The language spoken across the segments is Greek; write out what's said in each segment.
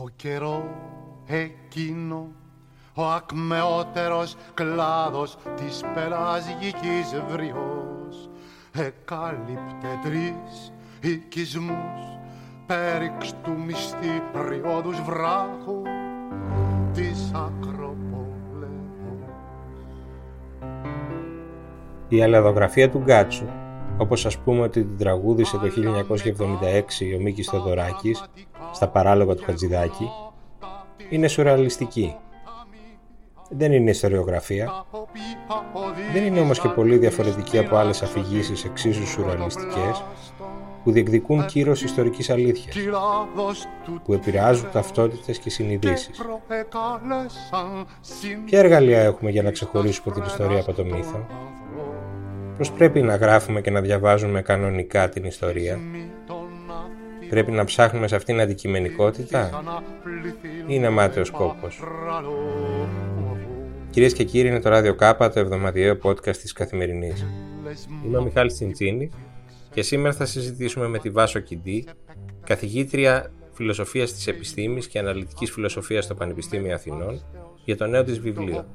Το καιρό εκείνο ο ακμεότερος κλάδος της περασγικής βριός εκάλυπτε τρεις οικισμούς πέριξ του μυστηριώδους βράχου της Ακροπολέως. Η αλλαδογραφία του Γκάτσου, όπως ας πούμε ότι την τραγούδισε το 1976 ο Μίκης Θοδωράκης στα παράλογα του Χατζηδάκη, είναι σουρεαλιστική. Δεν είναι ιστοριογραφία. Δεν είναι όμως και πολύ διαφορετική από άλλες αφηγήσεις εξίσου σουρεαλιστικές που διεκδικούν κύρος ιστορικής αλήθειας, που επηρεάζουν ταυτότητες και συνειδήσεις. Ποια εργαλεία έχουμε για να ξεχωρίσουμε την ιστορία από το μύθο; Πώς πρέπει να γράφουμε και να διαβάζουμε κανονικά την ιστορία; Πρέπει να ψάχνουμε σε αυτήν αντικειμενικότητα; Είναι μάταιος κόπος; Κυρίες και κύριοι, είναι το Radio Κάπα, το εβδομαδιαίο podcast της Καθημερινής. Είμαι ο Μιχάλης Τσιντσίνη και σήμερα θα συζητήσουμε με τη Βάσο Κιντή, καθηγήτρια Φιλοσοφίας της Επιστήμης και Αναλυτικής Φιλοσοφίας στο Πανεπιστήμιο Αθηνών, για το νέο της βιβλίο.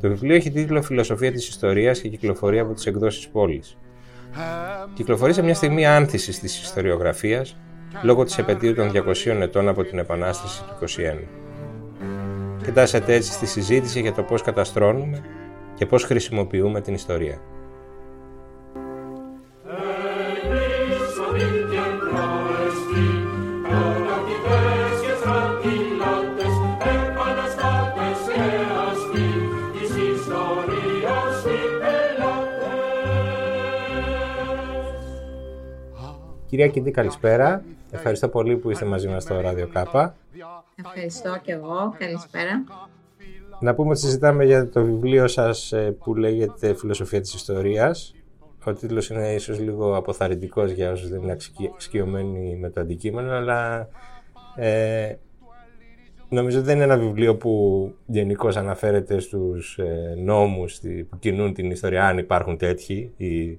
Το βιβλίο έχει τίτλο Φιλοσοφία της Ιστορίας και κυκλοφορεί από τις εκδόσεις πόλης. Κυκλοφορεί σε μια στιγμή άνθησης της ιστοριογραφίας λόγω της επαιτίου των 200 ετών από την Επανάσταση του 21. Κοιτάσατε έτσι στη συζήτηση για το πώς καταστρώνουμε και πώς χρησιμοποιούμε την ιστορία. Κυρία Κιντή, καλησπέρα. Ευχαριστώ πολύ που είστε μαζί μας στο Ράδιο Κάπα. Ευχαριστώ και εγώ. Καλησπέρα. Να πούμε ότι συζητάμε για το βιβλίο σας ε, που λέγεται «Φιλοσοφία της Ιστορίας». Ο τίτλος είναι ίσως λίγο αποθαρρυντικός για όσους δεν είναι εξοικειωμένοι με το αντικείμενο, αλλά ε, νομίζω δεν είναι ένα βιβλίο που γενικώς αναφέρεται στους ε, νόμους που κινούν την ιστορία, αν υπάρχουν τέτοιοι, ή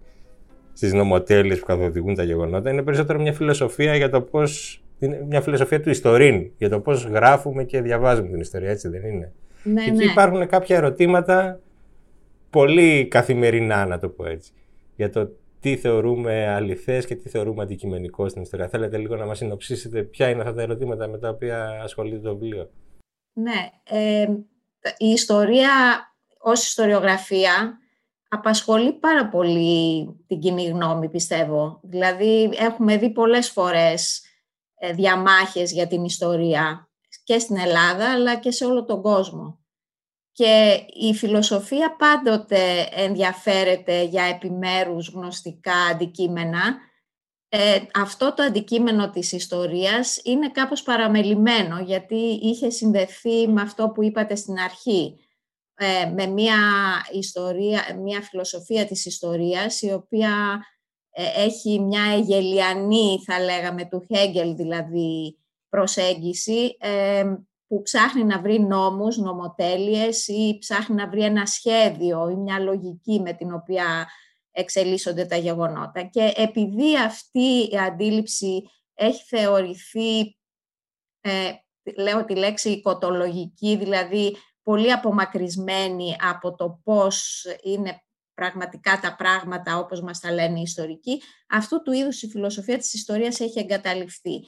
στις νομοτέλειες που καθοδηγούν τα γεγονότα. Είναι περισσότερο μια φιλοσοφία για το πώς είναι μια φιλοσοφία του ιστορήν για το πώς γράφουμε και διαβάζουμε την ιστορία, έτσι δεν είναι; Ναι, Εκεί ναι. υπάρχουν κάποια ερωτήματα πολύ καθημερινά, να το πω έτσι, για το τι θεωρούμε αληθές και τι θεωρούμε αντικειμενικό στην ιστορία. Θέλετε λίγο να μας συνοψίσετε ποια είναι αυτά τα ερωτήματα με τα οποία ασχολείται το βιβλίο; Ναι, ε, η ιστορία ως ιστοριογραφία απασχολεί πάρα πολύ την κοινή γνώμη, πιστεύω. Δηλαδή, έχουμε δει πολλές φορές ε, διαμάχες για την ιστορία και στην Ελλάδα, αλλά και σε όλο τον κόσμο. Και η φιλοσοφία πάντοτε ενδιαφέρεται για επιμέρους γνωστικά αντικείμενα. Ε, αυτό το αντικείμενο της ιστορίας είναι κάπως παραμελημένο, γιατί είχε συνδεθεί με αυτό που είπατε στην αρχή, ε, με μια, ιστορία, μια φιλοσοφία της ιστορίας, η οποία ε, έχει μια εγελιανή, θα λέγαμε, του Χέγγελ δηλαδή, προσέγγιση, ε, που ψάχνει να βρει νόμους, νομοτέλειες ή ψάχνει να βρει ένα σχέδιο ή μια λογική με την οποία εξελίσσονται τα γεγονότα. Και επειδή αυτή η αντίληψη έχει θεωρηθεί, ε, λέω τη λέξη οικοτολογική, δηλαδή πολύ απομακρυσμένη από το πώς είναι πραγματικά τα πράγματα όπως μας τα λένε οι ιστορικοί, αυτού του είδους η φιλοσοφία της ιστορίας έχει εγκαταλειφθεί.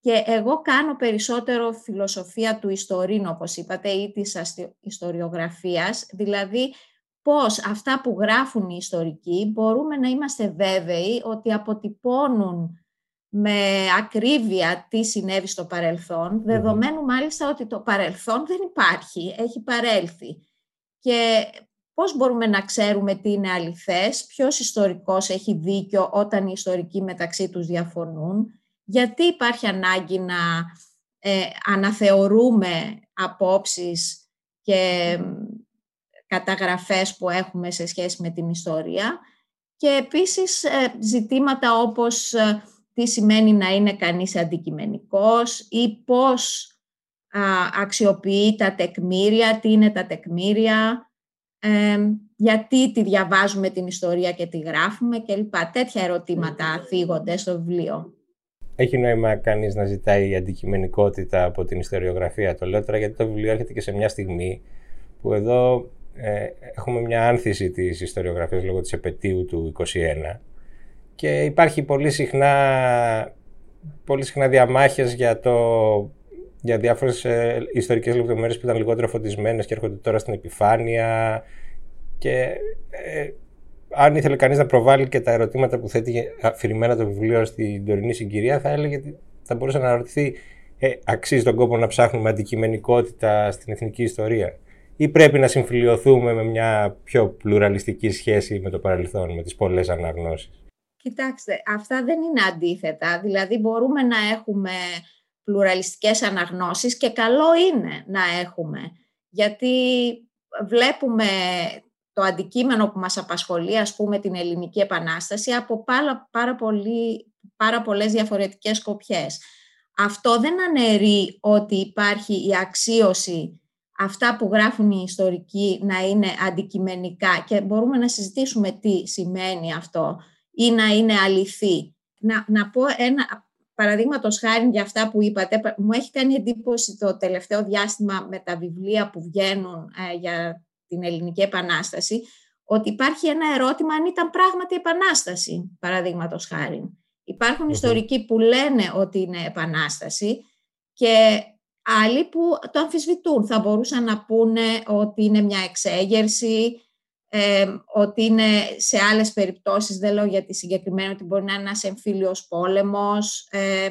Και εγώ κάνω περισσότερο φιλοσοφία του ιστορίνου, όπως είπατε, ή της ιστοριογραφίας, δηλαδή πώς αυτά που γράφουν οι ιστορικοί μπορούμε να είμαστε βέβαιοι ότι αποτυπώνουν με ακρίβεια τι συνέβη στο παρελθόν, δεδομένου μάλιστα ότι το παρελθόν δεν υπάρχει, έχει παρέλθει. Και πώς μπορούμε να ξέρουμε τι είναι αληθές, ποιος ιστορικός έχει δίκιο όταν οι ιστορικοί μεταξύ τους διαφωνούν, γιατί υπάρχει ανάγκη να ε, αναθεωρούμε απόψεις και καταγραφές που έχουμε σε σχέση με την ιστορία και επίσης ε, ζητήματα όπως ε, τι σημαίνει να είναι κανείς αντικειμενικός ή πώς α, αξιοποιεί τα τεκμήρια, τι είναι τα τεκμήρια, γιατί τη διαβάζουμε την ιστορία και τη γράφουμε κλπ. Τέτοια ερωτήματα θίγονται στο βιβλίο. έχει νόημα κανείς να ζητάει αντικειμενικότητα από την ιστοριογραφία. Το λέω τώρα γιατί το βιβλίο έρχεται και σε μια στιγμή που εδώ ε, έχουμε μια άνθηση της ιστοριογραφίας λόγω της επαιτίου του 21 και υπάρχει πολύ συχνά, πολύ συχνά διαμάχες για, το, για διάφορες ε, ιστορικές λεπτομέρειες που ήταν λιγότερο φωτισμένες και έρχονται τώρα στην επιφάνεια και ε, αν ήθελε κανείς να προβάλλει και τα ερωτήματα που θέτει αφηρημένα το βιβλίο στην τωρινή συγκυρία θα έλεγε ότι θα μπορούσε να αναρωτηθεί ε, αξίζει τον κόπο να ψάχνουμε αντικειμενικότητα στην εθνική ιστορία; Ή πρέπει να συμφιλειωθούμε με μια πιο πλουραλιστική σχέση με το παρελθόν, με τις πολλές αναγνώσεις; Κοιτάξτε, αυτά δεν είναι αντίθετα. Δηλαδή μπορούμε να έχουμε πλουραλιστικές αναγνώσεις και καλό είναι να έχουμε. Γιατί βλέπουμε το αντικείμενο που μας απασχολεί, ας πούμε, την Ελληνική Επανάσταση, από πάρα, πάρα, πολύ, πάρα πολλές διαφορετικές σκοπιές. Αυτό δεν αναιρεί ότι υπάρχει η αξίωση αυτά που γράφουν οι ιστορικοί να είναι αντικειμενικά και μπορούμε να συζητήσουμε τι σημαίνει αυτό ή να είναι αληθή. Να, να πω ένα παραδείγματος χάρη για αυτά που είπατε. Μου έχει κάνει εντύπωση το τελευταίο διάστημα με τα βιβλία που βγαίνουν ε, για την Ελληνική Επανάσταση ότι υπάρχει ένα ερώτημα αν ήταν πράγματι Επανάσταση, παραδείγματος χάρη. Υπάρχουν ιστορικοί που λένε ότι είναι Επανάσταση και άλλοι που το αμφισβητούν. Θα μπορούσαν να πούνε ότι είναι μια εξέγερση, ε, ότι είναι σε άλλες περιπτώσεις, δεν λέω για τη συγκεκριμένη, ότι μπορεί να είναι ένας εμφύλιος πόλεμος. Ε,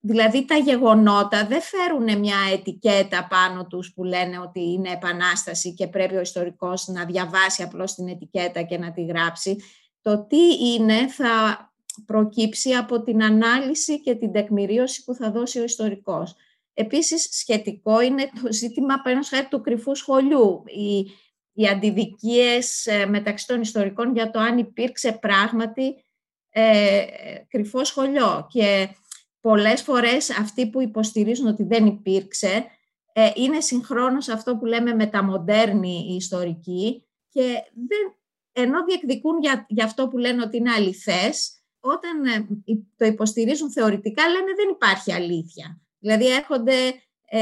δηλαδή τα γεγονότα δεν φέρουν μια ετικέτα πάνω τους που λένε ότι είναι επανάσταση και πρέπει ο ιστορικός να διαβάσει απλώς την ετικέτα και να τη γράψει. Το τι είναι θα προκύψει από την ανάλυση και την τεκμηρίωση που θα δώσει ο ιστορικός. Επίσης, σχετικό είναι το ζήτημα χάρη του κρυφού σχολιού. Οι, οι αντιδικίες ε, μεταξύ των ιστορικών για το αν υπήρξε πράγματι ε, κρυφό σχολιό. Και πολλές φορές αυτοί που υποστηρίζουν ότι δεν υπήρξε ε, είναι συγχρόνως αυτό που λέμε μεταμοντέρνη ιστορική και δεν, ενώ διεκδικούν για, για αυτό που λένε ότι είναι αληθές, όταν ε, το υποστηρίζουν θεωρητικά λένε δεν υπάρχει αλήθεια. Δηλαδή έρχονται ε,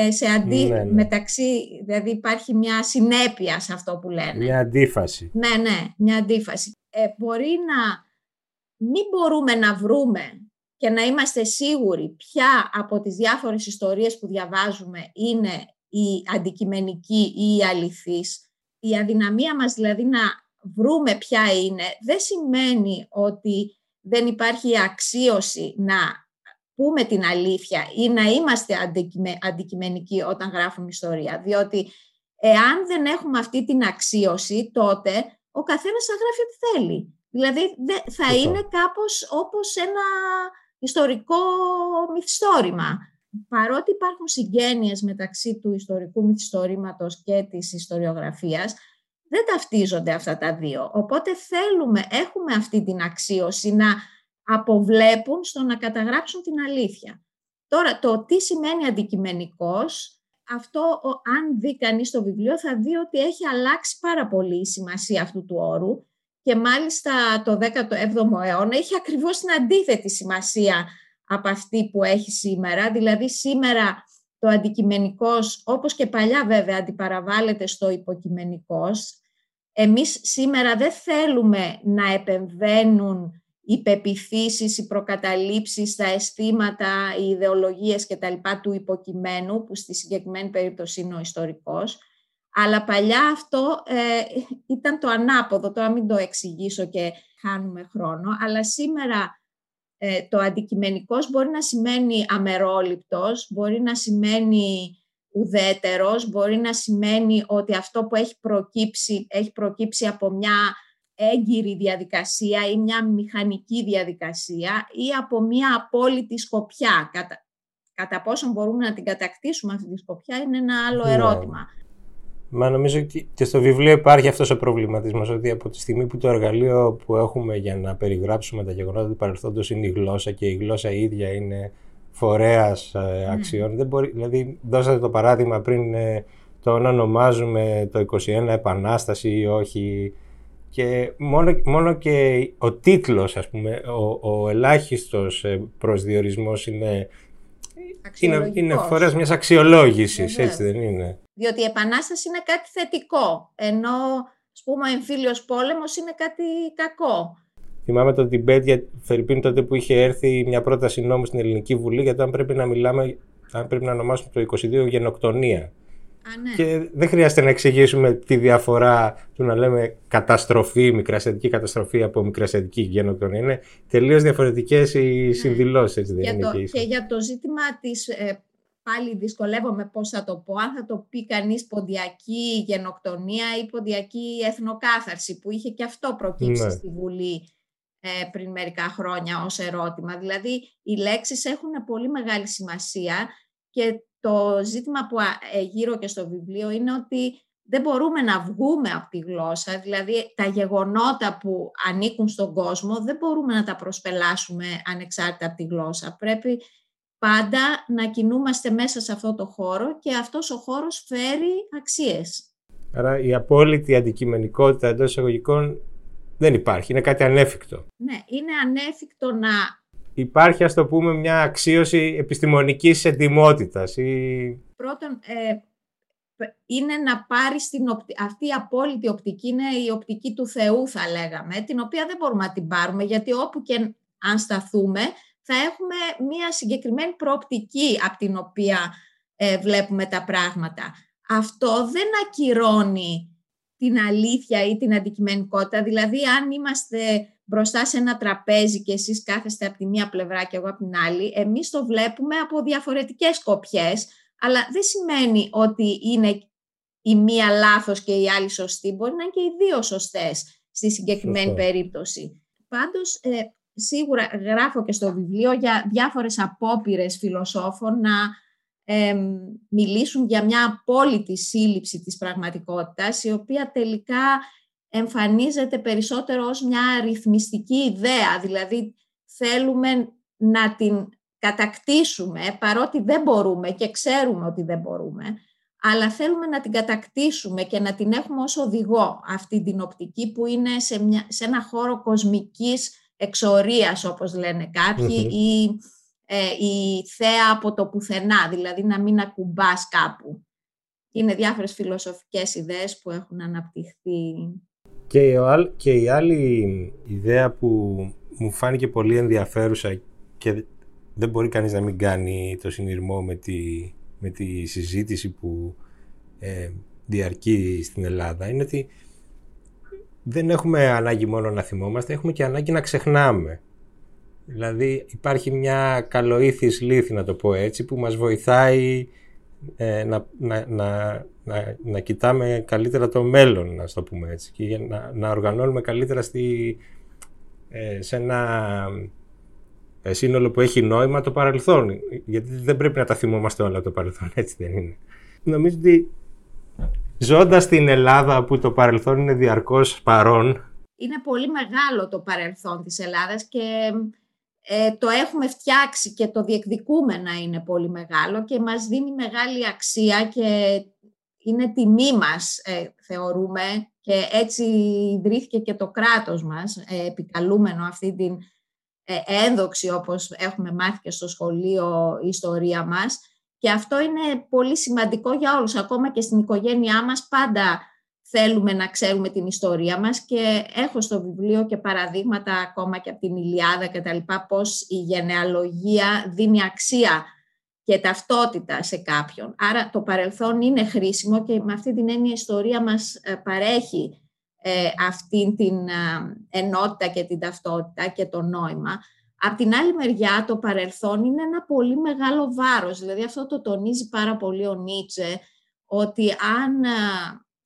σε αντί... Ναι, ναι. μεταξύ, δηλαδή υπάρχει μια συνέπεια σε αυτό που λένε. Μια αντίφαση. Ναι, ναι, μια αντίφαση. Ε, μπορεί να μην μπορούμε να βρούμε και να είμαστε σίγουροι ποια από τις διάφορες ιστορίες που διαβάζουμε είναι η αντικειμενική ή η αληθής. Η αδυναμία μας δηλαδή να βρούμε ποια είναι δεν σημαίνει ότι δεν υπάρχει αξίωση να πούμε την αλήθεια ή να είμαστε αντικειμενικοί όταν γράφουμε ιστορία. Διότι εάν δεν έχουμε αυτή την αξίωση, τότε ο καθένας θα γράφει ό,τι θέλει. Δηλαδή θα είναι κάπως όπως ένα ιστορικό μυθιστόρημα. Παρότι υπάρχουν συγγένειες μεταξύ του ιστορικού μυθιστορήματος και της ιστοριογραφίας, δεν ταυτίζονται αυτά τα δύο. Οπότε θέλουμε, έχουμε αυτή την αξίωση να αποβλέπουν στο να καταγράψουν την αλήθεια. Τώρα, το τι σημαίνει αντικειμενικός, αυτό αν δει κανείς το βιβλίο θα δει ότι έχει αλλάξει πάρα πολύ η σημασία αυτού του όρου και μάλιστα το 17ο αιώνα έχει ακριβώς την αντίθετη σημασία από αυτή που έχει σήμερα. Δηλαδή σήμερα το αντικειμενικός, όπως και παλιά βέβαια αντιπαραβάλλεται στο υποκειμενικός, εμείς σήμερα δεν θέλουμε να επεμβαίνουν οι πεπιθήσεις, οι προκαταλήψεις, τα αισθήματα, οι ιδεολογίες και τα λοιπά του υποκειμένου, που στη συγκεκριμένη περίπτωση είναι ο ιστορικός. Αλλά παλιά αυτό ε, ήταν το ανάποδο, τώρα μην το εξηγήσω και χάνουμε χρόνο, αλλά σήμερα ε, το αντικειμενικός μπορεί να σημαίνει αμερόληπτος, μπορεί να σημαίνει ουδέτερος, μπορεί να σημαίνει ότι αυτό που έχει προκύψει, έχει προκύψει από μια έγκυρη διαδικασία ή μια μηχανική διαδικασία ή από μια απόλυτη σκοπιά. Κατά, κατά πόσο μπορούμε να την κατακτήσουμε αυτή τη σκοπιά είναι ένα άλλο ναι. ερώτημα. Μα νομίζω και στο βιβλίο υπάρχει αυτός ο προβληματισμός ότι από τη στιγμή που το εργαλείο που έχουμε για να περιγράψουμε τα γεγονότα του παρελθόντος είναι η γλώσσα και η γλώσσα η ίδια είναι φορέας ε, ναι. αξιών. Δεν μπορεί, δηλαδή δώσατε το παράδειγμα πριν ε, το να ονομάζουμε το 21 επανάσταση ή όχι και μόνο, μόνο και ο τίτλος, ας πούμε, ο, ο ελάχιστος ε, προσδιορισμός είναι, είναι, είναι φορές μιας αξιολόγησης, έτσι δεν είναι; Διότι η επανάσταση είναι κάτι θετικό, ενώ ας πούμε, ο εμφύλιος πόλεμος είναι κάτι κακό. Θυμάμαι το Τιμπέτ για Φερρυπίν τότε που είχε έρθει μια πρόταση νόμου στην Ελληνική Βουλή γιατί αν πρέπει να μιλάμε, αν πρέπει να ονομάσουμε το 22 γενοκτονία. Ναι. Και δεν χρειάζεται να εξηγήσουμε τη διαφορά του να λέμε καταστροφή, μικρασιατική καταστροφή από μικρασιατική γενοκτονία. Είναι τελείως διαφορετικές οι ναι. συνδηλώσει. Για το, και, για το ζήτημα της. Ε, πάλι δυσκολεύομαι πώς θα το πω, αν θα το πει κανείς ποντιακή γενοκτονία ή ποντιακή εθνοκάθαρση, που είχε και αυτό προκύψει ναι. στη Βουλή ε, πριν μερικά χρόνια ως ερώτημα. Δηλαδή, οι λέξεις έχουν πολύ μεγάλη σημασία και το ζήτημα που ε, γύρω και στο βιβλίο είναι ότι δεν μπορούμε να βγούμε από τη γλώσσα, δηλαδή τα γεγονότα που ανήκουν στον κόσμο δεν μπορούμε να τα προσπελάσουμε ανεξάρτητα από τη γλώσσα. Πρέπει πάντα να κινούμαστε μέσα σε αυτό το χώρο και αυτός ο χώρος φέρει αξίες. Άρα η απόλυτη αντικειμενικότητα εντός εισαγωγικών δεν υπάρχει, είναι κάτι ανέφικτο. Ναι, είναι ανέφικτο να... Υπάρχει, ας το πούμε, μια αξίωση επιστημονικής εντυμότητας. Ή... Πρώτον, ε, είναι να πάρει την αυτή η απόλυτη οπτική, είναι η οπτική του Θεού θα λέγαμε, την οποία δεν μπορούμε να την πάρουμε, γιατί όπου και αν σταθούμε, θα έχουμε μία συγκεκριμένη προοπτική από την οποία ε, βλέπουμε τα πράγματα. Αυτό δεν ακυρώνει την αλήθεια ή την αντικειμενικότητα. Δηλαδή, αν είμαστε μπροστά σε ένα τραπέζι και εσείς κάθεστε από τη μία πλευρά και εγώ από την άλλη, εμείς το βλέπουμε από διαφορετικές σκοπιές, αλλά δεν σημαίνει ότι είναι η μία λάθος και η άλλη σωστή. Μπορεί να είναι και οι δύο σωστές στη συγκεκριμένη περίπτωση. Πάντως, ε, σίγουρα γράφω και στο βιβλίο για διάφορες απόπειρες φιλοσόφων να μιλήσουν για μια απόλυτη σύλληψη της πραγματικότητας, η οποία τελικά εμφανίζεται περισσότερο ως μια αριθμιστική ιδέα, δηλαδή θέλουμε να την κατακτήσουμε, παρότι δεν μπορούμε και ξέρουμε ότι δεν μπορούμε, αλλά θέλουμε να την κατακτήσουμε και να την έχουμε ως οδηγό αυτή την οπτική που είναι σε, μια, σε ένα χώρο κοσμικής εξορίας όπως λένε ή ε, η θέα από το πουθενά, δηλαδή να μην ακουμπάς κάπου. Είναι διάφορες φιλοσοφικές ιδέες που έχουν αναπτυχθεί. Και, και η άλλη ιδέα που μου φάνηκε πολύ ενδιαφέρουσα και δεν μπορεί κανείς να μην κάνει το συνειρμό με τη, με τη συζήτηση που ε, διαρκεί στην Ελλάδα είναι ότι δεν έχουμε ανάγκη μόνο να θυμόμαστε, έχουμε και ανάγκη να ξεχνάμε. Δηλαδή υπάρχει μια καλοήθης λύθη, να το πω έτσι, που μας βοηθάει ε, να, να, να, να, κοιτάμε καλύτερα το μέλλον, να το πούμε έτσι, και να, να οργανώνουμε καλύτερα στη, ε, σε ένα ε, σύνολο που έχει νόημα το παρελθόν. Γιατί δεν πρέπει να τα θυμόμαστε όλα το παρελθόν, έτσι δεν είναι. Νομίζω ότι ζώντας στην Ελλάδα που το παρελθόν είναι διαρκώς παρόν. Είναι πολύ μεγάλο το παρελθόν της Ελλάδας και ε, το έχουμε φτιάξει και το διεκδικούμε να είναι πολύ μεγάλο και μας δίνει μεγάλη αξία και είναι τιμή μας, ε, θεωρούμε, και έτσι ιδρύθηκε και το κράτος μας, ε, επικαλούμενο αυτή την ε, ένδοξη, όπως έχουμε μάθει και στο σχολείο ιστορία μας, και αυτό είναι πολύ σημαντικό για όλους. Ακόμα και στην οικογένειά μας πάντα θέλουμε να ξέρουμε την ιστορία μας και έχω στο βιβλίο και παραδείγματα ακόμα και από την Ιλιάδα και τα λοιπά, πώς η γενεαλογία δίνει αξία και ταυτότητα σε κάποιον. Άρα το παρελθόν είναι χρήσιμο και με αυτή την έννοια η ιστορία μας ε, παρέχει ε, αυτή την ε, ενότητα και την ταυτότητα και το νόημα. Απ' την άλλη μεριά το παρελθόν είναι ένα πολύ μεγάλο βάρος. Δηλαδή αυτό το τονίζει πάρα πολύ ο Νίτσε, ότι αν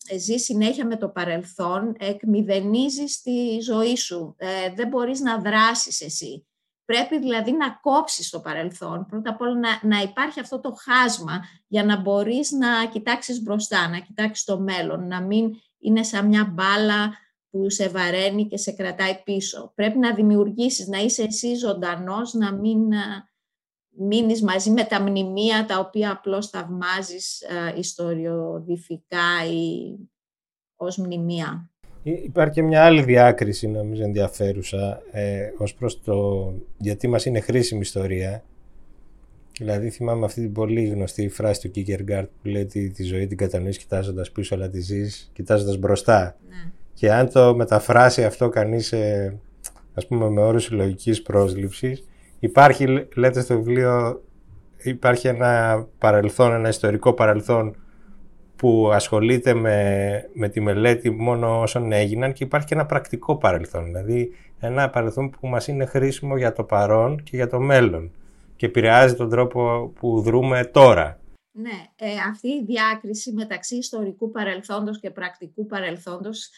ε, ζει συνέχεια με το παρελθόν, εκμηδενίζεις τη ζωή σου. Ε, δεν μπορείς να δράσεις εσύ. Πρέπει δηλαδή να κόψεις το παρελθόν. Πρώτα απ' όλα να, να υπάρχει αυτό το χάσμα για να μπορείς να κοιτάξεις μπροστά, να κοιτάξεις το μέλλον, να μην είναι σαν μια μπάλα που σε βαραίνει και σε κρατάει πίσω. Πρέπει να δημιουργήσεις, να είσαι εσύ ζωντανός, να μην μείνεις μαζί με τα μνημεία τα οποία απλώς θαυμάζεις ιστοριοδηφικά ή ως μνημεία. Υπάρχει και μια άλλη διάκριση νομίζω ενδιαφέρουσα ε, ως προς το γιατί μας είναι χρήσιμη ιστορία. Δηλαδή θυμάμαι αυτή την πολύ γνωστή φράση του Κίκεργκάρτ που λέει ότι τη ζωή την κατανοείς κοιτάζοντας πίσω αλλά τη ζεις κοιτάζοντας μπροστά. Ναι. Και αν το μεταφράσει αυτό κανείς ε, ας πούμε με όρους συλλογικής πρόσληψης υπάρχει λέτε στο βιβλίο υπάρχει ένα παρελθόν, ένα ιστορικό παρελθόν που ασχολείται με, με τη μελέτη μόνο όσων έγιναν και υπάρχει και ένα πρακτικό παρελθόν, δηλαδή ένα παρελθόν που μας είναι χρήσιμο για το παρόν και για το μέλλον και επηρεάζει τον τρόπο που δρούμε τώρα. Ναι, ε, αυτή η διάκριση μεταξύ ιστορικού παρελθόντος και πρακτικού παρελθόντος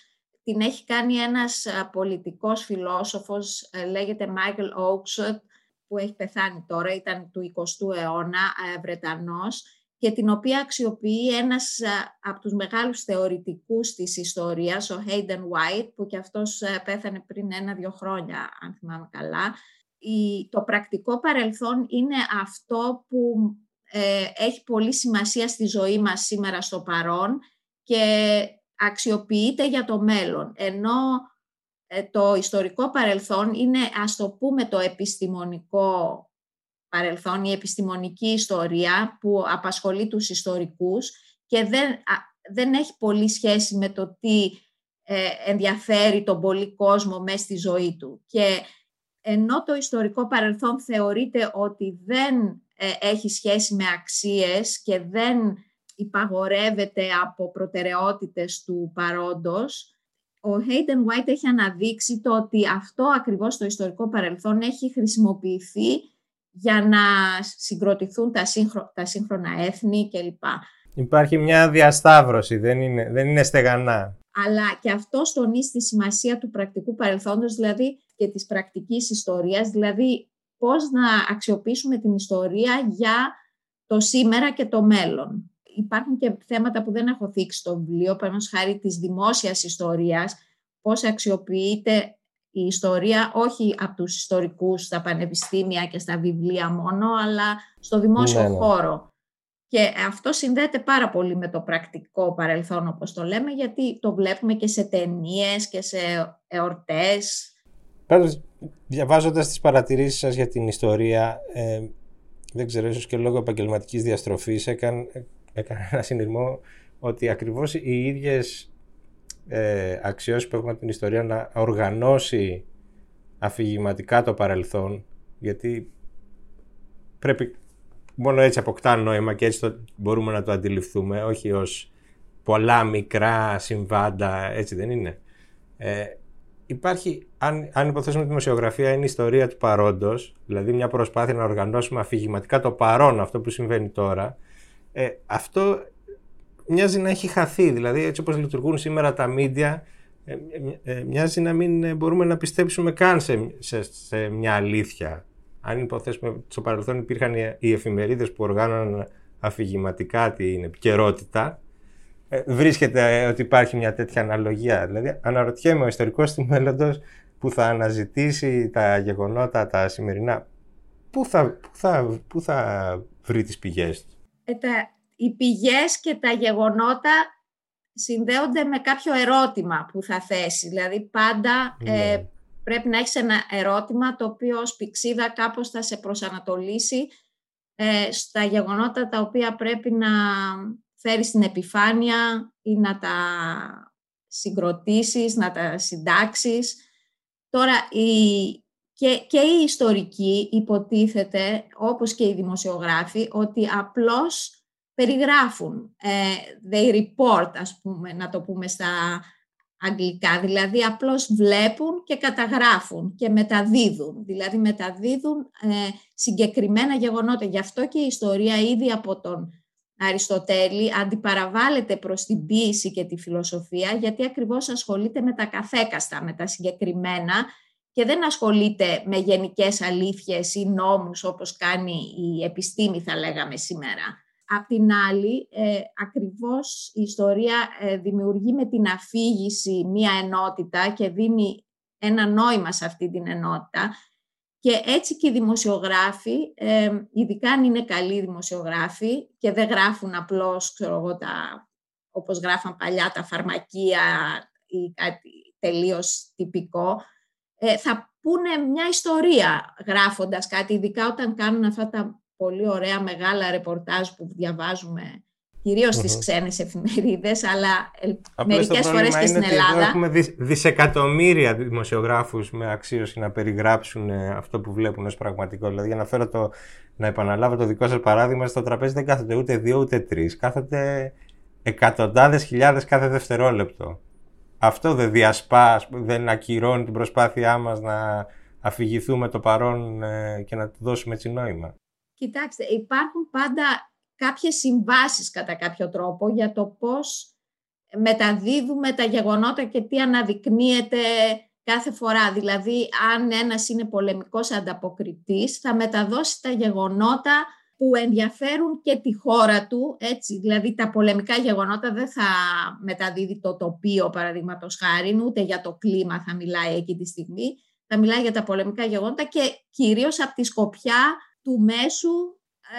την έχει κάνει ένας πολιτικός φιλόσοφος, ε, λέγεται Michael Oakeshott, που έχει πεθάνει τώρα, ήταν του 20ου αιώνα, ε, Βρετανός, και την οποία αξιοποιεί ένας από τους μεγάλους θεωρητικούς της ιστορίας, ο Hayden White, που και αυτός πέθανε πριν ένα-δυο χρόνια, αν θυμάμαι καλά. Το πρακτικό παρελθόν είναι αυτό που ε, έχει πολύ σημασία στη ζωή μας σήμερα στο παρόν και αξιοποιείται για το μέλλον. Ενώ ε, το ιστορικό παρελθόν είναι, ας το πούμε, το επιστημονικό παρελθόν, η επιστημονική ιστορία που απασχολεί τους ιστορικούς και δεν, δεν έχει πολύ σχέση με το τι ε, ενδιαφέρει τον πολύ κόσμο μέσα στη ζωή του. Και ενώ το ιστορικό παρελθόν θεωρείται ότι δεν ε, έχει σχέση με αξίες και δεν υπαγορεύεται από προτεραιότητες του παρόντος, ο Hayden White έχει αναδείξει το ότι αυτό ακριβώς το ιστορικό παρελθόν έχει χρησιμοποιηθεί για να συγκροτηθούν τα, σύγχρο, τα σύγχρονα έθνη κλπ. Υπάρχει μια διασταύρωση, δεν είναι, δεν είναι στεγανά. Αλλά και αυτό τονίζει τη σημασία του πρακτικού παρελθόντος, δηλαδή και της πρακτικής ιστορίας, δηλαδή πώς να αξιοποιήσουμε την ιστορία για το σήμερα και το μέλλον. Υπάρχουν και θέματα που δεν έχω θίξει στο βιβλίο, παραδείγματος χάρη της δημόσιας ιστορίας, πώς αξιοποιείται η ιστορία όχι από τους ιστορικούς στα πανεπιστήμια και στα βιβλία μόνο, αλλά στο δημόσιο ναι, ναι. χώρο. Και αυτό συνδέεται πάρα πολύ με το πρακτικό παρελθόν, όπως το λέμε, γιατί το βλέπουμε και σε ταινίες και σε εορτές. Πάντως, διαβάζοντας τις παρατηρήσεις σας για την ιστορία, ε, δεν ξέρω, ίσως και λόγω επαγγελματικής διαστροφής, έκανε, έκανε ένα συνειρμό ότι ακριβώς οι ίδιες ε, αξιώσει που έχουμε από την ιστορία να οργανώσει αφηγηματικά το παρελθόν γιατί πρέπει μόνο έτσι αποκτά νόημα και έτσι το, μπορούμε να το αντιληφθούμε όχι ως πολλά μικρά συμβάντα έτσι δεν είναι. Ε, υπάρχει αν, αν υποθέσουμε ότι η δημοσιογραφία είναι η ιστορία του παρόντος δηλαδή μια προσπάθεια να οργανώσουμε αφηγηματικά το παρόν αυτό που συμβαίνει τώρα ε, αυτό μοιάζει να έχει χαθεί. Δηλαδή, έτσι όπως λειτουργούν σήμερα τα μίντια, ε, ε, μοιάζει να μην ε, μπορούμε να πιστέψουμε καν σε, σε, μια αλήθεια. Αν υποθέσουμε ότι στο παρελθόν υπήρχαν οι εφημερίδες που οργάνωναν αφηγηματικά την επικαιρότητα, βρίσκεται ότι υπάρχει μια τέτοια αναλογία. Δηλαδή, αναρωτιέμαι ο ιστορικός του μέλλοντος που θα αναζητήσει τα γεγονότα τα σημερινά, πού θα, πού θα, πού θα βρει τις πηγές του; Οι πηγές και τα γεγονότα συνδέονται με κάποιο ερώτημα που θα θέσει. Δηλαδή πάντα ε, ναι. πρέπει να έχεις ένα ερώτημα το οποίο ως πηξίδα κάπως θα σε προσανατολίσει ε, στα γεγονότα τα οποία πρέπει να φέρεις στην επιφάνεια ή να τα συγκροτήσεις, να τα συντάξεις. Τώρα, η, και, και οι ιστορικοί υποτίθεται, όπως και οι δημοσιογράφοι, ότι απλώς περιγράφουν. Ε, they report, ας πούμε, να το πούμε στα αγγλικά. Δηλαδή, απλώς βλέπουν και καταγράφουν και μεταδίδουν. Δηλαδή, μεταδίδουν ε, συγκεκριμένα γεγονότα. Γι' αυτό και η ιστορία ήδη από τον Αριστοτέλη αντιπαραβάλλεται προς την ποίηση και τη φιλοσοφία, γιατί ακριβώς ασχολείται με τα καθέκαστα, με τα συγκεκριμένα και δεν ασχολείται με γενικές αλήθειες ή νόμους όπως κάνει η επιστήμη θα λέγαμε σήμερα. Απ' την άλλη, ε, ακριβώς η ιστορία ε, δημιουργεί με την αφήγηση μία ενότητα και δίνει ένα νόημα σε αυτή την ενότητα. Και έτσι και οι δημοσιογράφοι, ε, ειδικά αν είναι καλοί δημοσιογράφοι και δεν γράφουν απλώς, ξέρω εγώ, τα, όπως γράφαν παλιά τα φαρμακεία ή κάτι τελείως τυπικό, ε, θα πούνε μια ιστορία γράφοντας κάτι, ειδικά όταν κάνουν αυτά τα πολύ ωραία μεγάλα ρεπορτάζ που διαβάζουμε κυρίως στις mm-hmm. ξένες εφημερίδες, αλλά Απλώς μερικές φορές και στην Ελλάδα. Έχουμε δισεκατομμύρια δημοσιογράφους με αξίωση να περιγράψουν ε, αυτό που βλέπουν ως πραγματικό. Δηλαδή, για να, φέρω το, να επαναλάβω το δικό σας παράδειγμα, στο τραπέζι δεν κάθονται ούτε δύο ούτε τρεις. Κάθονται εκατοντάδες χιλιάδες κάθε δευτερόλεπτο. Αυτό δεν διασπά, δεν ακυρώνει την προσπάθειά μας να αφηγηθούμε το παρόν ε, και να του δώσουμε έτσι νόημα. Κοιτάξτε, υπάρχουν πάντα κάποιες συμβάσεις κατά κάποιο τρόπο για το πώς μεταδίδουμε τα γεγονότα και τι αναδεικνύεται κάθε φορά. Δηλαδή, αν ένας είναι πολεμικός ανταποκριτής, θα μεταδώσει τα γεγονότα που ενδιαφέρουν και τη χώρα του, έτσι, δηλαδή τα πολεμικά γεγονότα δεν θα μεταδίδει το τοπίο, παραδείγματος χάρη, ούτε για το κλίμα θα μιλάει εκεί τη στιγμή, θα μιλάει για τα πολεμικά γεγονότα και κυρίως από τη σκοπιά του μέσου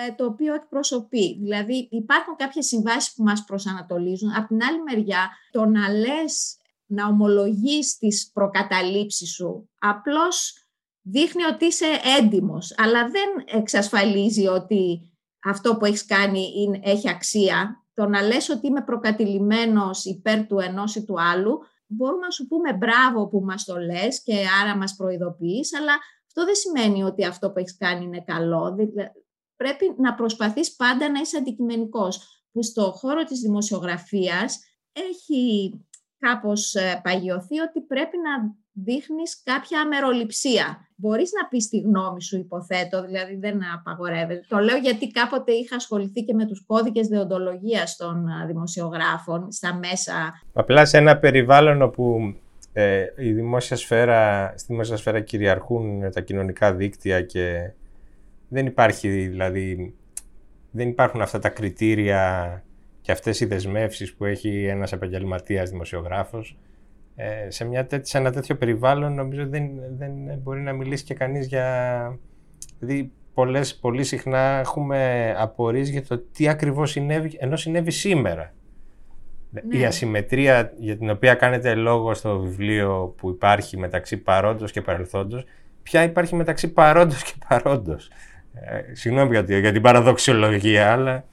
ε, το οποίο εκπροσωπεί. Δηλαδή υπάρχουν κάποιες συμβάσεις που μας προσανατολίζουν. Από την άλλη μεριά, το να λες, να ομολογείς τις προκαταλήψεις σου, απλώς δείχνει ότι είσαι έντιμος, αλλά δεν εξασφαλίζει ότι αυτό που έχεις κάνει είναι, έχει αξία. Το να λες ότι είμαι προκατηλημένος υπέρ του ενός ή του άλλου, μπορούμε να σου πούμε μπράβο που μας το λες και άρα μας προειδοποιείς, αλλά αυτό δεν σημαίνει ότι αυτό που έχεις κάνει είναι καλό πρέπει να προσπαθείς πάντα να είσαι αντικειμενικός, που στο χώρο της δημοσιογραφίας έχει κάπως ε, παγιωθεί ότι πρέπει να δείχνεις κάποια αμεροληψία. Μπορείς να πεις τη γνώμη σου, υποθέτω, δηλαδή δεν απαγορεύεται. Το λέω γιατί κάποτε είχα ασχοληθεί και με τους κώδικες δεοντολογίας των ε, δημοσιογράφων στα μέσα. Απλά σε ένα περιβάλλον όπου ε, η δημόσια σφαίρα, στη δημόσια σφαίρα κυριαρχούν τα κοινωνικά δίκτυα και δεν υπάρχει δηλαδή, δεν υπάρχουν αυτά τα κριτήρια και αυτές οι δεσμεύσεις που έχει ένας επαγγελματίας δημοσιογράφος. Ε, σε, μια σε ένα τέτοιο περιβάλλον νομίζω δεν, δεν μπορεί να μιλήσει και κανείς για... Δηλαδή πολλές, πολύ συχνά έχουμε απορίες για το τι ακριβώς συνέβη, ενώ συνέβη σήμερα. Ναι. Η ασυμμετρία για την οποία κάνετε λόγο στο βιβλίο που υπάρχει μεταξύ παρόντος και παρελθόντος, ποια υπάρχει μεταξύ παρόντος και παρόντος; Ε, συγγνώμη για, για την παραδοξιολογία, αλλά...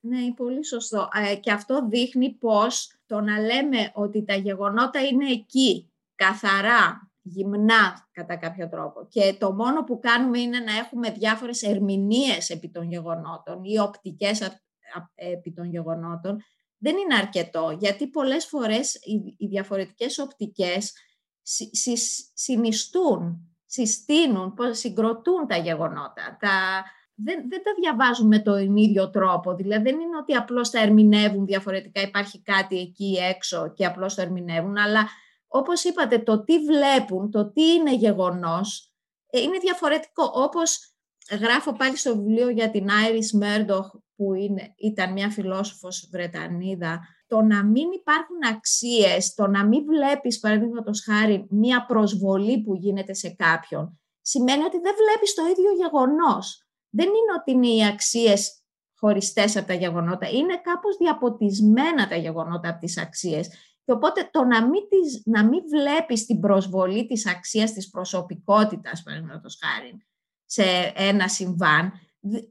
Ναι, πολύ σωστό. Ε, και αυτό δείχνει πως το να λέμε ότι τα γεγονότα είναι εκεί, καθαρά, γυμνά κατά κάποιο τρόπο και το μόνο που κάνουμε είναι να έχουμε διάφορες ερμηνείες επί των γεγονότων ή οπτικές επί των γεγονότων, δεν είναι αρκετό, γιατί πολλές φορές οι διαφορετικές οπτικές συνιστούν συστήνουν, συγκροτούν τα γεγονότα. Τα, δεν, δεν τα διαβάζουν με τον ίδιο τρόπο. Δηλαδή δεν είναι ότι απλώς τα ερμηνεύουν διαφορετικά, υπάρχει κάτι εκεί έξω και απλώς το ερμηνεύουν, αλλά όπως είπατε το τι βλέπουν, το τι είναι γεγονός, ε, είναι διαφορετικό. Όπως γράφω πάλι στο βιβλίο για την Iris Murdoch, που είναι, ήταν μια φιλόσοφος Βρετανίδα, το να μην υπάρχουν αξίες, το να μην βλέπεις παραδείγματος χάρη μία προσβολή που γίνεται σε κάποιον, σημαίνει ότι δεν βλέπεις το ίδιο γεγονός. Δεν είναι ότι είναι οι αξίες χωριστές από τα γεγονότα, είναι κάπως διαποτισμένα τα γεγονότα από τις αξίες. Και οπότε το να μην, τις, να μην βλέπεις την προσβολή της αξίας της προσωπικότητας, παραδείγματος χάρη, σε ένα συμβάν,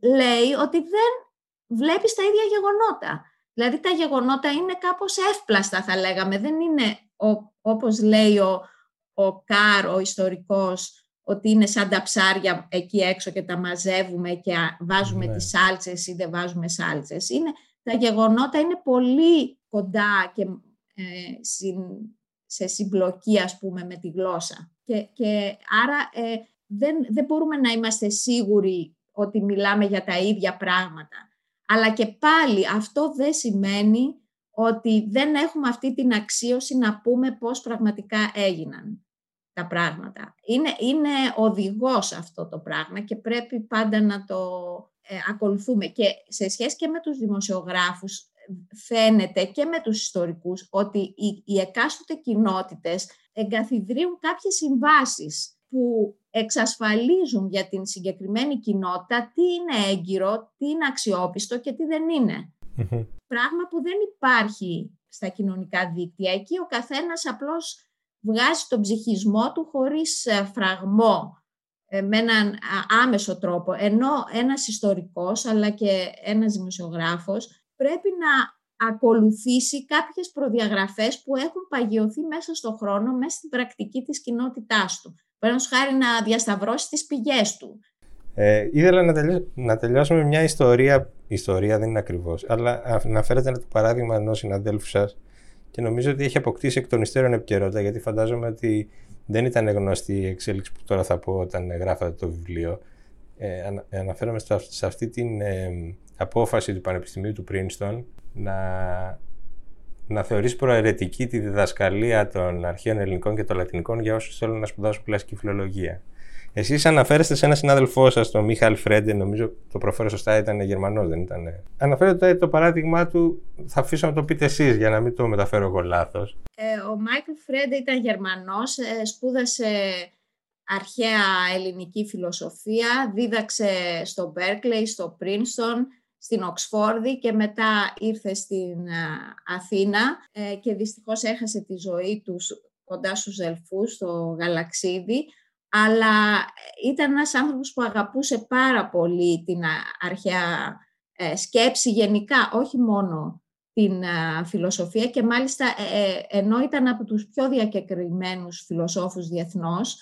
λέει ότι δεν βλέπεις τα ίδια γεγονότα. Δηλαδή τα γεγονότα είναι κάπως εύπλαστα θα λέγαμε. Δεν είναι όπως λέει ο, ο Κάρ, ο ιστορικός, ότι είναι σαν τα ψάρια εκεί έξω και τα μαζεύουμε και βάζουμε ναι. τις σάλτσες ή δεν βάζουμε σάλτσες. Είναι, τα γεγονότα είναι πολύ κοντά και ε, σε συμπλοκή ας πούμε με τη γλώσσα. Και, και άρα ε, δεν, δεν μπορούμε να είμαστε σίγουροι ότι μιλάμε για τα ίδια πράγματα. Αλλά και πάλι αυτό δεν σημαίνει ότι δεν έχουμε αυτή την αξίωση να πούμε πώς πραγματικά έγιναν τα πράγματα. Είναι, είναι οδηγός αυτό το πράγμα και πρέπει πάντα να το ε, ακολουθούμε. Και σε σχέση και με τους δημοσιογράφους φαίνεται και με τους ιστορικούς ότι οι, οι εκάστοτε κοινότητες εγκαθιδρύουν κάποιες συμβάσεις που εξασφαλίζουν για την συγκεκριμένη κοινότητα τι είναι έγκυρο, τι είναι αξιόπιστο και τι δεν ειναι Πράγμα που δεν υπάρχει στα κοινωνικά δίκτυα. Εκεί ο καθένας απλώς βγάζει τον ψυχισμό του χωρίς ε, φραγμό, ε, με έναν άμεσο τρόπο. Ενώ ένας ιστορικός, αλλά και ένας δημοσιογράφος, πρέπει να ακολουθήσει κάποιες προδιαγραφές που έχουν παγιωθεί μέσα στον χρόνο, μέσα στην πρακτική της κοινότητάς του. Πρέπει χάρη να διασταυρώσει τις πηγές του. Ε, ήθελα να, τελειώ, να τελειώσουμε μια ιστορία, ιστορία δεν είναι ακριβώς, αλλά αναφέρατε το παράδειγμα ενός συναδέλφου σας και νομίζω ότι έχει αποκτήσει εκ των υστέρων επικαιρότητα γιατί φαντάζομαι ότι δεν ήταν γνωστή η εξέλιξη που τώρα θα πω όταν γράφατε το βιβλίο. Ε, αναφέρομαι σε αυτή την ε, απόφαση του Πανεπιστημίου του Πρίνστον να, να θεωρήσει προαιρετική τη διδασκαλία των αρχαίων ελληνικών και των λατινικών για όσους θέλουν να σπουδάσουν κλασική φιλολογία. Εσείς αναφέρεστε σε ένα συνάδελφό σας, τον Μίχαλ Φρέντε, νομίζω το προφέρω σωστά, ήταν Γερμανός, δεν ήταν; Αναφέρετε το παράδειγμά του, θα αφήσω να το πείτε εσείς για να μην το μεταφέρω εγώ λάθος. Ε, ο Μάικλ Φρέντε ήταν Γερμανός, ε, σπούδασε αρχαία ελληνική φιλοσοφία, δίδαξε στο Μπέρκλεϊ, στο Πρίνστον, στην Οξφόρδη και μετά ήρθε στην Αθήνα ε, και δυστυχώς έχασε τη ζωή τους κοντά στους Ελφούς, στο Γαλαξίδι, αλλά ήταν ένας άνθρωπος που αγαπούσε πάρα πολύ την αρχαία ε, σκέψη γενικά, όχι μόνο την φιλοσοφία. Και μάλιστα ε, ενώ ήταν από τους πιο διακεκριμένους φιλοσόφους διεθνώς,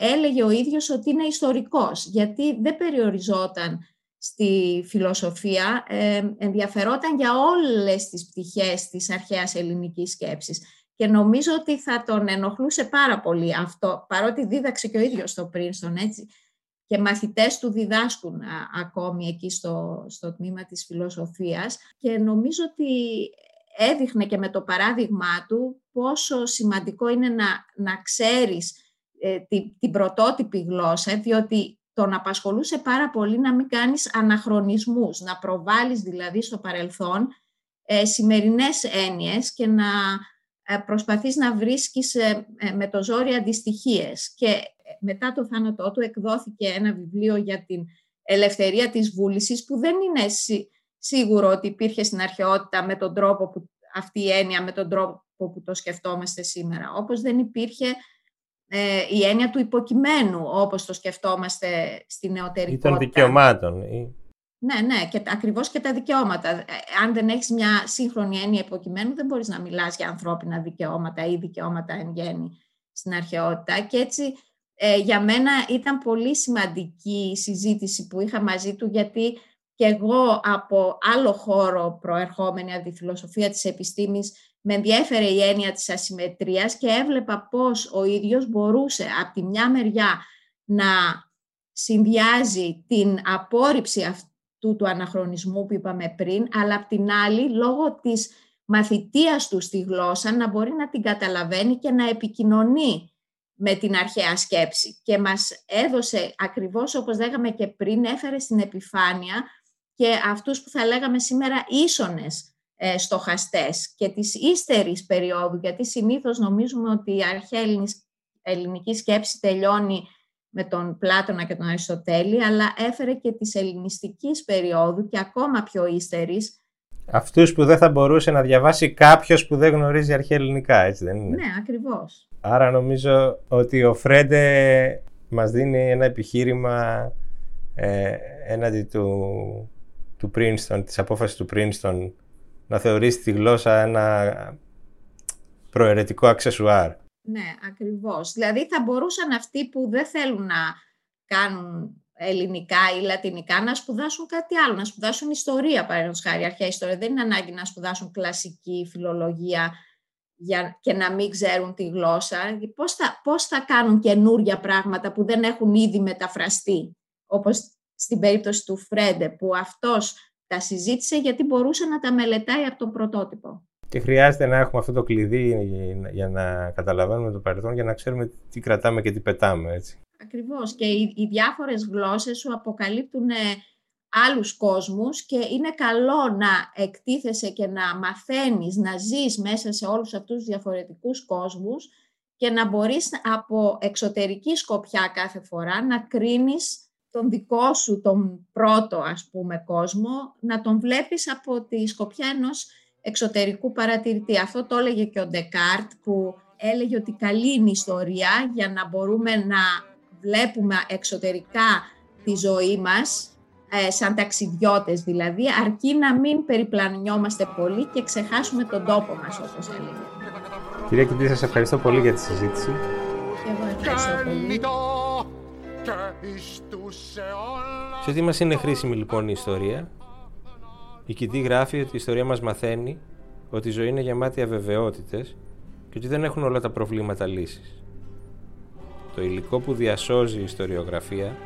έλεγε ο ίδιος ότι είναι ιστορικός, γιατί δεν περιοριζόταν στη φιλοσοφία ε, ενδιαφερόταν για όλες τις πτυχές της αρχαίας ελληνικής σκέψης. Και νομίζω ότι θα τον ενοχλούσε πάρα πολύ αυτό, παρότι δίδαξε και ο ίδιος στο Πρίνστον, έτσι. Και μαθητές του διδάσκουν ακόμη εκεί στο, στο τμήμα της φιλοσοφίας. Και νομίζω ότι έδειχνε και με το παράδειγμά του πόσο σημαντικό είναι να, να ξέρεις ε, την, την πρωτότυπη γλώσσα, διότι τον απασχολούσε πάρα πολύ να μην κάνεις αναχρονισμούς, να προβάλλεις δηλαδή στο παρελθόν ε, σημερινές έννοιες και να ε, προσπαθείς να βρίσκεις ε, ε, με το ζόρι αντιστοιχίες. Και μετά το θάνατό του εκδόθηκε ένα βιβλίο για την ελευθερία της βούλησης που δεν είναι σίγουρο ότι υπήρχε στην αρχαιότητα με τον τρόπο που αυτή η έννοια, με τον τρόπο που το σκεφτόμαστε σήμερα. Όπως δεν υπήρχε ε, η έννοια του υποκειμένου, όπως το σκεφτόμαστε στη νεωτερικότητα. Ή των δικαιωμάτων. Ναι, ναι, και ακριβώς και τα δικαιώματα. Ε, αν δεν έχεις μια σύγχρονη έννοια υποκειμένου, δεν μπορείς να μιλάς για ανθρώπινα δικαιώματα ή δικαιώματα εν γέννη στην αρχαιότητα. Και έτσι, ε, για μένα ήταν πολύ σημαντική η συζήτηση που είχα μαζί του, γιατί και εγώ από άλλο χώρο προερχόμενη από τη φιλοσοφία της επιστήμης με ενδιέφερε η έννοια της ασυμμετρίας και έβλεπα πώς ο ίδιος μπορούσε από τη μια μεριά να συνδυάζει την απόρριψη αυτού του αναχρονισμού που είπαμε πριν, αλλά από την άλλη, λόγω της μαθητείας του στη γλώσσα, να μπορεί να την καταλαβαίνει και να επικοινωνεί με την αρχαία σκέψη. Και μας έδωσε, ακριβώς όπως λέγαμε και πριν, έφερε στην επιφάνεια και αυτούς που θα λέγαμε σήμερα ίσονες ε, στοχαστές και της ύστερης περίοδου, γιατί συνήθως νομίζουμε ότι η αρχαία ελληνική σκέψη τελειώνει με τον Πλάτωνα και τον Αριστοτέλη, αλλά έφερε και της ελληνιστικής περίοδου και ακόμα πιο ύστερης. Αυτούς που δεν θα μπορούσε να διαβάσει κάποιος που δεν γνωρίζει αρχαία ελληνικά, έτσι δεν είναι; Ναι, ακριβώς. Άρα νομίζω ότι ο Φρέντε μας δίνει ένα επιχείρημα ε, έναντι του, του Princeton, της απόφασης του Princeton να θεωρήσει τη γλώσσα ένα προαιρετικό αξεσουάρ. Ναι, ακριβώς. Δηλαδή θα μπορούσαν αυτοί που δεν θέλουν να κάνουν ελληνικά ή λατινικά να σπουδάσουν κάτι άλλο, να σπουδάσουν ιστορία, παραδείγματος χάρη, αρχαία ιστορία. Δεν είναι ανάγκη να σπουδάσουν κλασική φιλολογία για, και να μην ξέρουν τη γλώσσα. Πώς θα, πώς θα κάνουν καινούρια πράγματα που δεν έχουν ήδη μεταφραστεί, όπως στην περίπτωση του Φρέντε, που αυτός τα συζήτησε γιατί μπορούσε να τα μελετάει από τον πρωτότυπο. Και χρειάζεται να έχουμε αυτό το κλειδί για να καταλαβαίνουμε το παρελθόν, για να ξέρουμε τι κρατάμε και τι πετάμε. Έτσι. Ακριβώς. Και οι, οι διάφορες γλώσσες σου αποκαλύπτουν ε, άλλους κόσμους και είναι καλό να εκτίθεσαι και να μαθαίνεις, να ζεις μέσα σε όλους αυτούς τους διαφορετικούς κόσμους και να μπορείς από εξωτερική σκοπιά κάθε φορά να κρίνεις τον δικό σου, τον πρώτο ας πούμε κόσμο, να τον βλέπεις από τη σκοπιά ενός εξωτερικού παρατηρητή. Αυτό το έλεγε και ο Ντεκάρτ που έλεγε ότι καλή είναι η ιστορία για να μπορούμε να βλέπουμε εξωτερικά τη ζωή μας, ε, σαν ταξιδιώτες δηλαδή, αρκεί να μην περιπλανιόμαστε πολύ και ξεχάσουμε τον τόπο μας, όπως έλεγε. Κυρία Κιντή, σας ευχαριστώ πολύ για τη συζήτηση. Και εγώ ευχαριστώ πολύ. Σε τι μας είναι χρήσιμη λοιπόν η ιστορία; Η Κιντή γράφει ότι η ιστορία μας μαθαίνει ότι η ζωή είναι γεμάτη αβεβαιότητες και ότι δεν έχουν όλα τα προβλήματα λύσεις. Το υλικό που διασώζει η ιστοριογραφία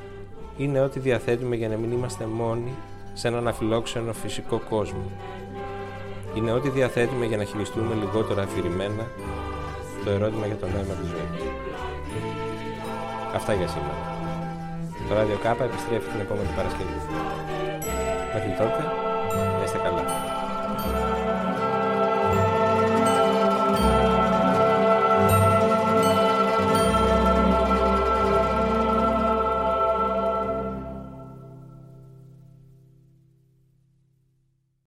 είναι ό,τι διαθέτουμε για να μην είμαστε μόνοι σε έναν αφιλόξενο φυσικό κόσμο. Είναι ό,τι διαθέτουμε για να χειριστούμε λιγότερο αφηρημένα το ερώτημα για το νόημα της ζωής. Αυτά για σήμερα. Το Ράδιο Κάπα επιστρέφει την επόμενη Παρασκευή. Μέχρι τότε,